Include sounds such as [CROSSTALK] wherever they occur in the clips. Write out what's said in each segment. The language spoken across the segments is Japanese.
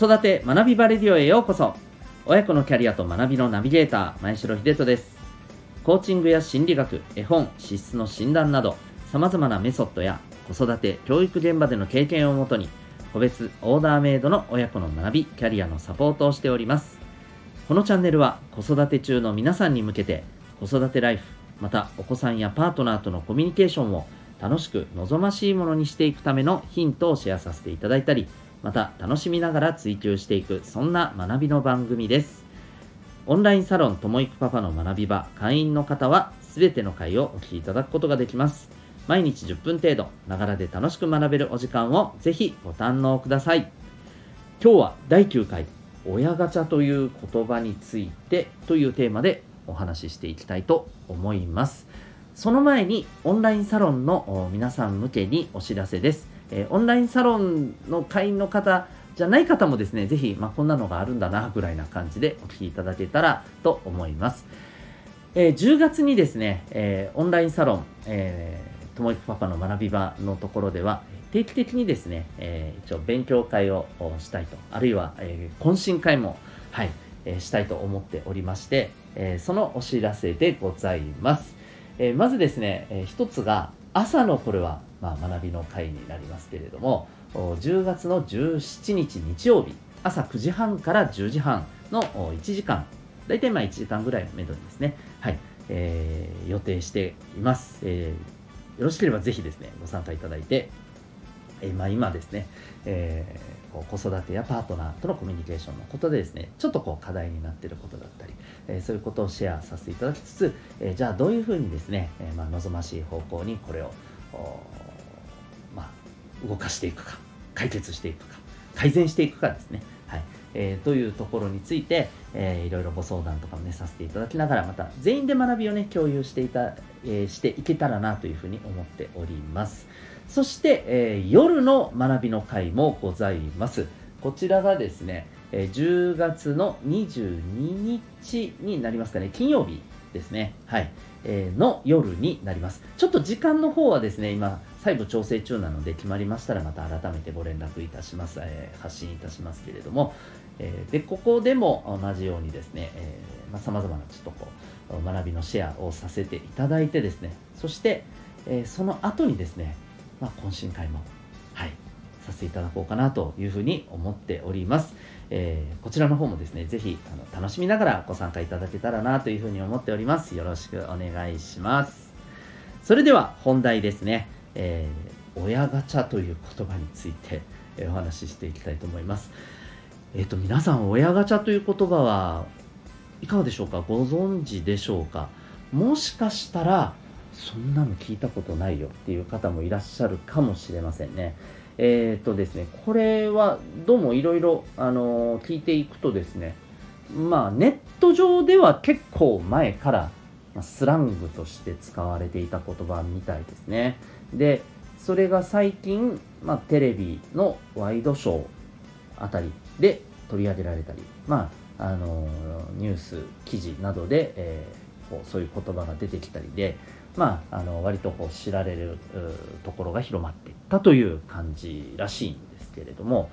育て学びバレディオへようこそ。親子のキャリアと学びのナビゲーター前城秀人です。コーチングや心理学絵本資質の診断などさまざまなメソッドや子育て教育現場での経験をもとに個別オーダーメイドの親子の学びキャリアのサポートをしております。このチャンネルは子育て中の皆さんに向けて子育てライフまたお子さんやパートナーとのコミュニケーションを楽しく望ましいものにしていくためのヒントをシェアさせていただいたりまた楽しみながら追求していくそんな学びの番組です。オンラインサロンともいくパパの学び場会員の方は全ての回をお聞きいただくことができます。毎日10分程度ながらで楽しく学べるお時間をぜひご堪能ください。今日は第9回親ガチャという言葉についてというテーマでお話ししていきたいと思います。その前にオンラインサロンの皆さん向けにお知らせです、えー、オンラインサロンの会員の方じゃない方もですね、ぜひ、まあ、こんなのがあるんだな、ぐらいな感じでお聞きいただけたらと思います。えー、10月にですね、えー、オンラインサロン、えー、ともいくパパの学び場のところでは、定期的にですね、えー、一応勉強会をしたいと、あるいは、えー、懇親会も、はい、えー、したいと思っておりまして、えー、そのお知らせでございます。えー、まずですね、えー、一つが、朝のこれは、まあ、学びの会になりますけれども、10月の17日日曜日、朝9時半から10時半の1時間、大体まあ1時間ぐらいをめどにですね、はい、えー、予定しています、えー。よろしければぜひですね、ご参加いただいて、えー、まあ、今ですね、えー、子育てやパートナーとのコミュニケーションのことでですね、ちょっとこう課題になっていることだったり、えー、そういうことをシェアさせていただきつつ、えー、じゃあどういうふうにですね、えー、まあ、望ましい方向にこれを、動かしていくか、解決していくか、改善していくかですね。はいえー、というところについて、えー、いろいろご相談とかもね、させていただきながら、また全員で学びをね、共有していた、えー、していけたらなというふうに思っております。そして、えー、夜の学びの会もございます。こちらがですね、えー、10月の22日になりますかね、金曜日ですね、はい、の夜になります。ちょっと時間の方はですね、今、細部調整中なので決まりましたらまた改めてご連絡いたします、えー、発信いたしますけれども、えー、でここでも同じようにですね、えーまあ、様々なちょっとこう学びのシェアをさせていただいてですね。そして、え、その後にですね、まあ、懇親会もはいさせていただこうかなというふうに思っております、えー、こちらの方もですねぜひあの楽しみながらご参加いただけたらなというふうに思っております。よろしくお願いします。それでは本題ですね。えー、親ガチャという言葉について、え、お話ししていきたいと思います。えっ、ー、と、皆さん、親ガチャという言葉はいかがでしょうか？ご存知でしょうか？もしかしたら、そんなの聞いたことないよっていう方もいらっしゃるかもしれませんね。えっ、とですね、これはどうもいろいろ、聞いていくとですね、まあ、ネット上では結構前からスラングとして使われていた言葉みたいですね。で、それが最近、まあ、テレビのワイドショーあたりで取り上げられたり、まあ、あのニュース記事などで、えー、こうそういう言葉が出てきたりで、まあ、あの割とこう知られるところが広まっていったという感じらしいんですけれども、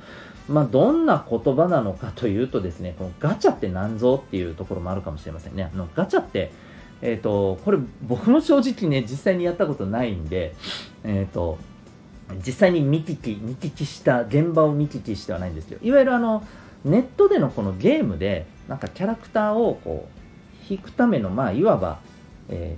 まあ、どんな言葉なのかというとですね、このガチャって何ぞっていうところもあるかもしれませんね。あのガチャってえっ、ー、と、これ僕も正直ね、実際にやったことないんで、えっ、ー、と、実際に見聞き、見聞きした、現場を見聞きしてはないんですけど、いわゆるあの、ネットでのこのゲームで、なんかキャラクターをこう、引くための、まあ、いわば、え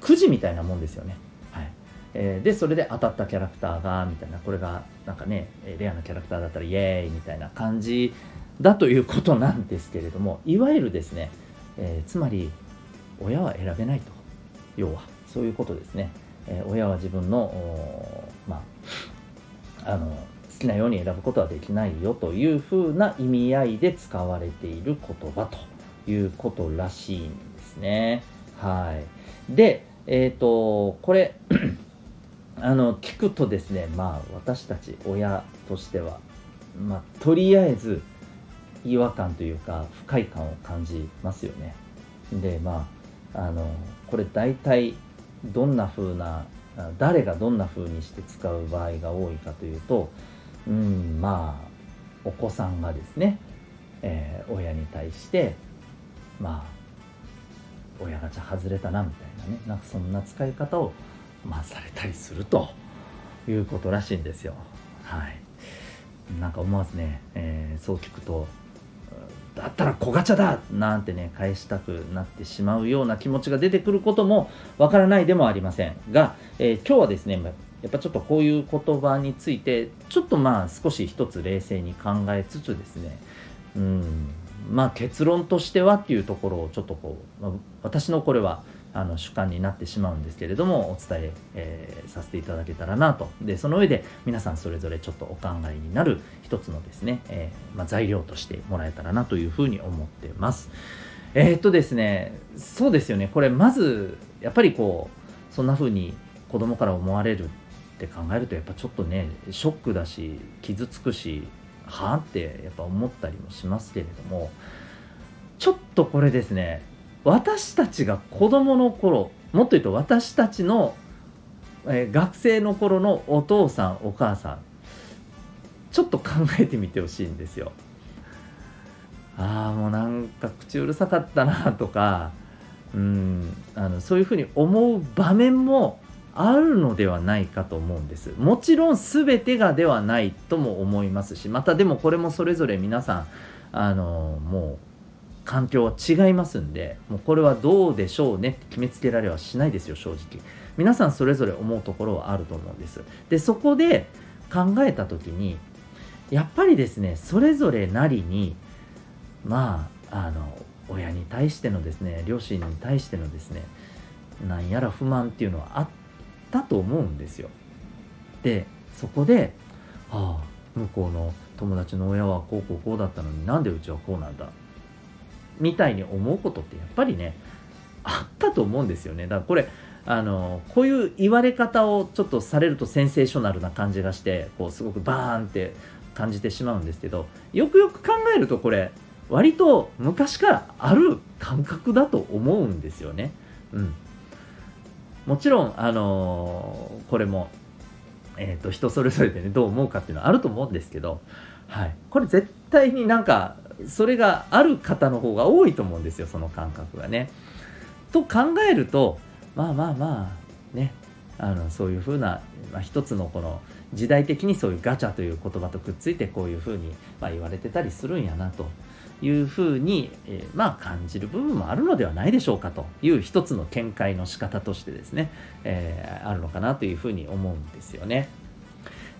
ー、くじみたいなもんですよね。はい。えー、で、それで当たったキャラクターが、みたいな、これが、なんかね、レアなキャラクターだったら、イエーイみたいな感じだということなんですけれども、いわゆるですね、えー、つまり、親は選べないと要はそういうことですね、え、親は自分のまああの好きなように選ぶことはできないよというふうな意味合いで使われている言葉ということらしいんですね。はい。でえっ、ー、とこれ [CLEARS THROAT] あの聞くとですねまあ私たち親としてはまあとりあえず違和感というか不快感を感じますよね。でまああのこれ大体どんな風な誰がどんな風にして使う場合が多いかというとうんまあお子さんがですね、えー、親に対してまあ親ガチャ外れたなみたいなね。なんかそんな使い方をまあされたりすると。いうことらしいんですよ。はい。なんか思わずね、えー、そう聞くとだったら小ガチャだ！なんてね返したくなってしまうような気持ちが出てくることもわからないでもありません。が、えー、今日はですねやっぱちょっとこういう言葉についてちょっとまあ少し一つ冷静に考えつつですね。うん。まあ結論としてはっていうところをちょっとこう、まあ、私のこれはあの主観になってしまうんですけれどもお伝ええー、させていただけたらなと。でその上で皆さんそれぞれちょっとお考えになる一つのですね、えー、まあ、材料としてもらえたらなというふうに思ってます。えー、っとですねそうですよね。これまずやっぱりこうそんな風に子供から思われるって考えるとやっぱちょっとねショックだし傷つくしはあってやっぱ思ったりもしますけれどもちょっとこれですね私たちが子供の頃もっと言うと私たちの、えー、学生の頃のお父さんお母さんちょっと考えてみてほしいんですよ。ああもうなんか口うるさかったなとかうんあのそういうふうに思う場面もあるのではないかと思うんです。もちろん全てがではないとも思いますしまたでもこれもそれぞれ皆さんあのもう環境は違いますんでもうこれはどうでしょうねって決めつけられはしないですよ正直。皆さんそれぞれ思うところはあると思うんです。でそこで考えた時にやっぱりですねそれぞれなりにまああの親に対してのですね両親に対してのですねなんやら不満っていうのはあったと思うんですよ。でそこでああ向こうの友達の親はこうこうこうだったのになんでうちはこうなんだ？みたいに思うことってやっぱりねあったと思うんですよね。だからこれあのこういう言われ方をちょっとされるとセンセーショナルな感じがしてこうすごくバーンって感じてしまうんですけどよくよく考えるとこれ割と昔からある感覚だと思うんですよね。うん、もちろん、あのー、これも、えーと、人それぞれでねどう思うかっていうのはあると思うんですけど、はい、これ絶対になんかそれがある方の方が多いと思うんですよその感覚がね。と考えるとまあまあまあねあのそういうふうな、まあ、一つのこの時代的にそういうガチャという言葉とくっついてこういうふうに、まあ、言われてたりするんやなというふうに、えー、まあ感じる部分もあるのではないでしょうかという一つの見解の仕方としてですね、えー、あるのかなというふうに思うんですよね。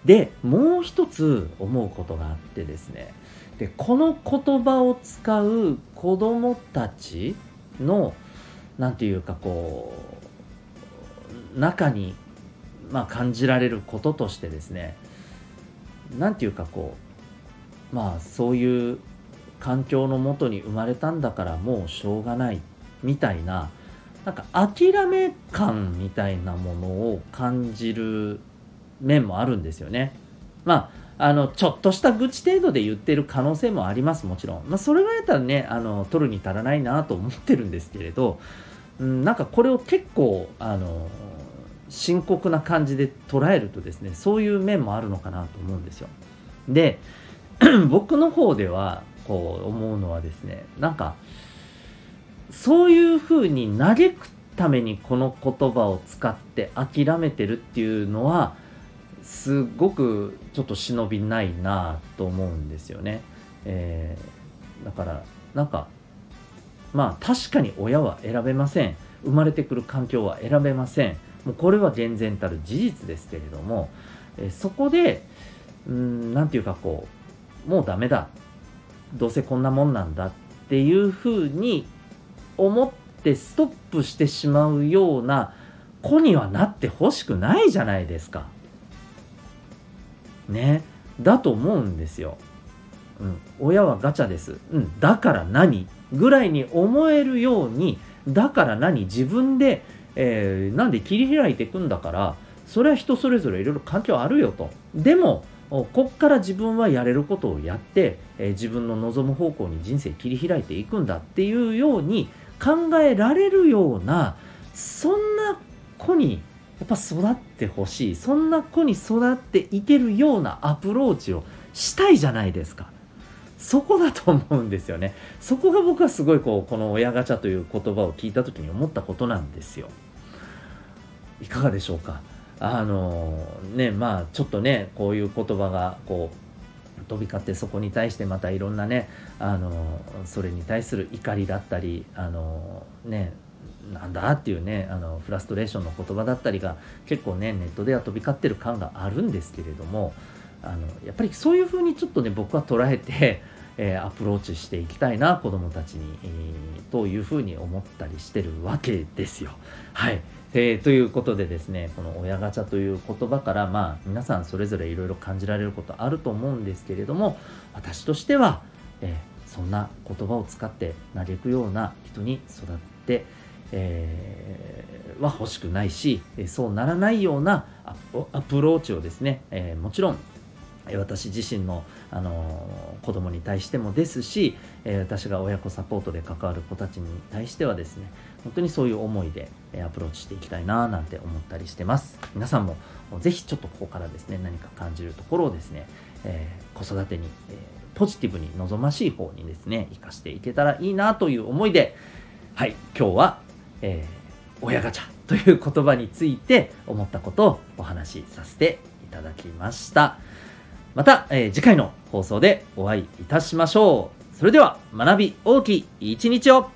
でもう一つ思うことがあってですねでこの言葉を使う子どもたちの何て言うかこう中に、まあ、感じられることとしてですね何て言うかこうまあそういう環境のもとに生まれたんだからもうしょうがないみたいななんか諦め感みたいなものを感じる面もあるんですよね。まあ、あのちょっとした愚痴程度で言ってる可能性もありますもちろん、まあ、それぐらいだったらねあの取るに足らないなと思ってるんですけれど、うん、なんかこれを結構あの深刻な感じで捉えるとですねそういう面もあるのかなと思うんですよで [CLEARS THROAT] 僕の方では思うのはですねなんかそういうふうに嘆くためにこの言葉を使って諦めてるっていうのはすごくちょっと忍びないなと思うんですよね、えー、だからなんかまあ確かに親は選べません。生まれてくる環境は選べません。もうこれは厳然たる事実ですけれども、えー、そこで何て言うかこうもうダメだ。どうせこんなもんなんだっていうふうに思ってストップしてしまうような子にはなってほしくないじゃないですか。ね。だと思うんですよ。うん。親はガチャです。うん。だから何ぐらいに思えるように、だから何自分で、えー、なんで切り開いていくんだから、それは人それぞれいろいろ環境あるよと。でも、こっから自分はやれることをやって、え、自分の望む方向に人生切り開いていくんだっていうように考えられるようなそんな子にやっぱ育ってほしいそんな子に育っていけるようなアプローチをしたいじゃないですか。そこだと思うんですよね。そこが僕はすごいこう、この親ガチャという言葉を聞いた時に思ったことなんですよ。いかがでしょうか？あのね、まあちょっとね、こういう言葉がこう、飛び交ってそこに対してまたいろんなね、あのそれに対する怒りだったり、あのね、なんだっていうねあのフラストレーションの言葉だったりが結構ねネットでは飛び交ってる感があるんですけれどもあのやっぱりそういうふうにちょっとね僕は捉えて、えー、アプローチしていきたいな子どもたちに、えー、というふうに思ったりしてるわけですよ。はいえー、ということでですねこの親ガチャという言葉からまあ皆さんそれぞれいろいろ感じられることあると思うんですけれども私としては、えそんな言葉を使って嘆くような人に育って、えー、は欲しくないしそうならないようなアプローチをですね、えー、もちろん私自身の、あの子供に対してもですし、え私が親子サポートで関わる子たちに対してはですね本当にそういう思いでアプローチしていきたいななんて思ったりしてます皆さんもぜひちょっとここからですね何か感じるところをですね、えー、子育てに、えー、ポジティブに望ましい方にですね生かしていけたらいいなという思いではい今日は、えー、親ガチャという言葉について思ったことをお話しさせていただきました。また、えー、次回の放送でお会いいたしましょう。それでは、学び大きい一日を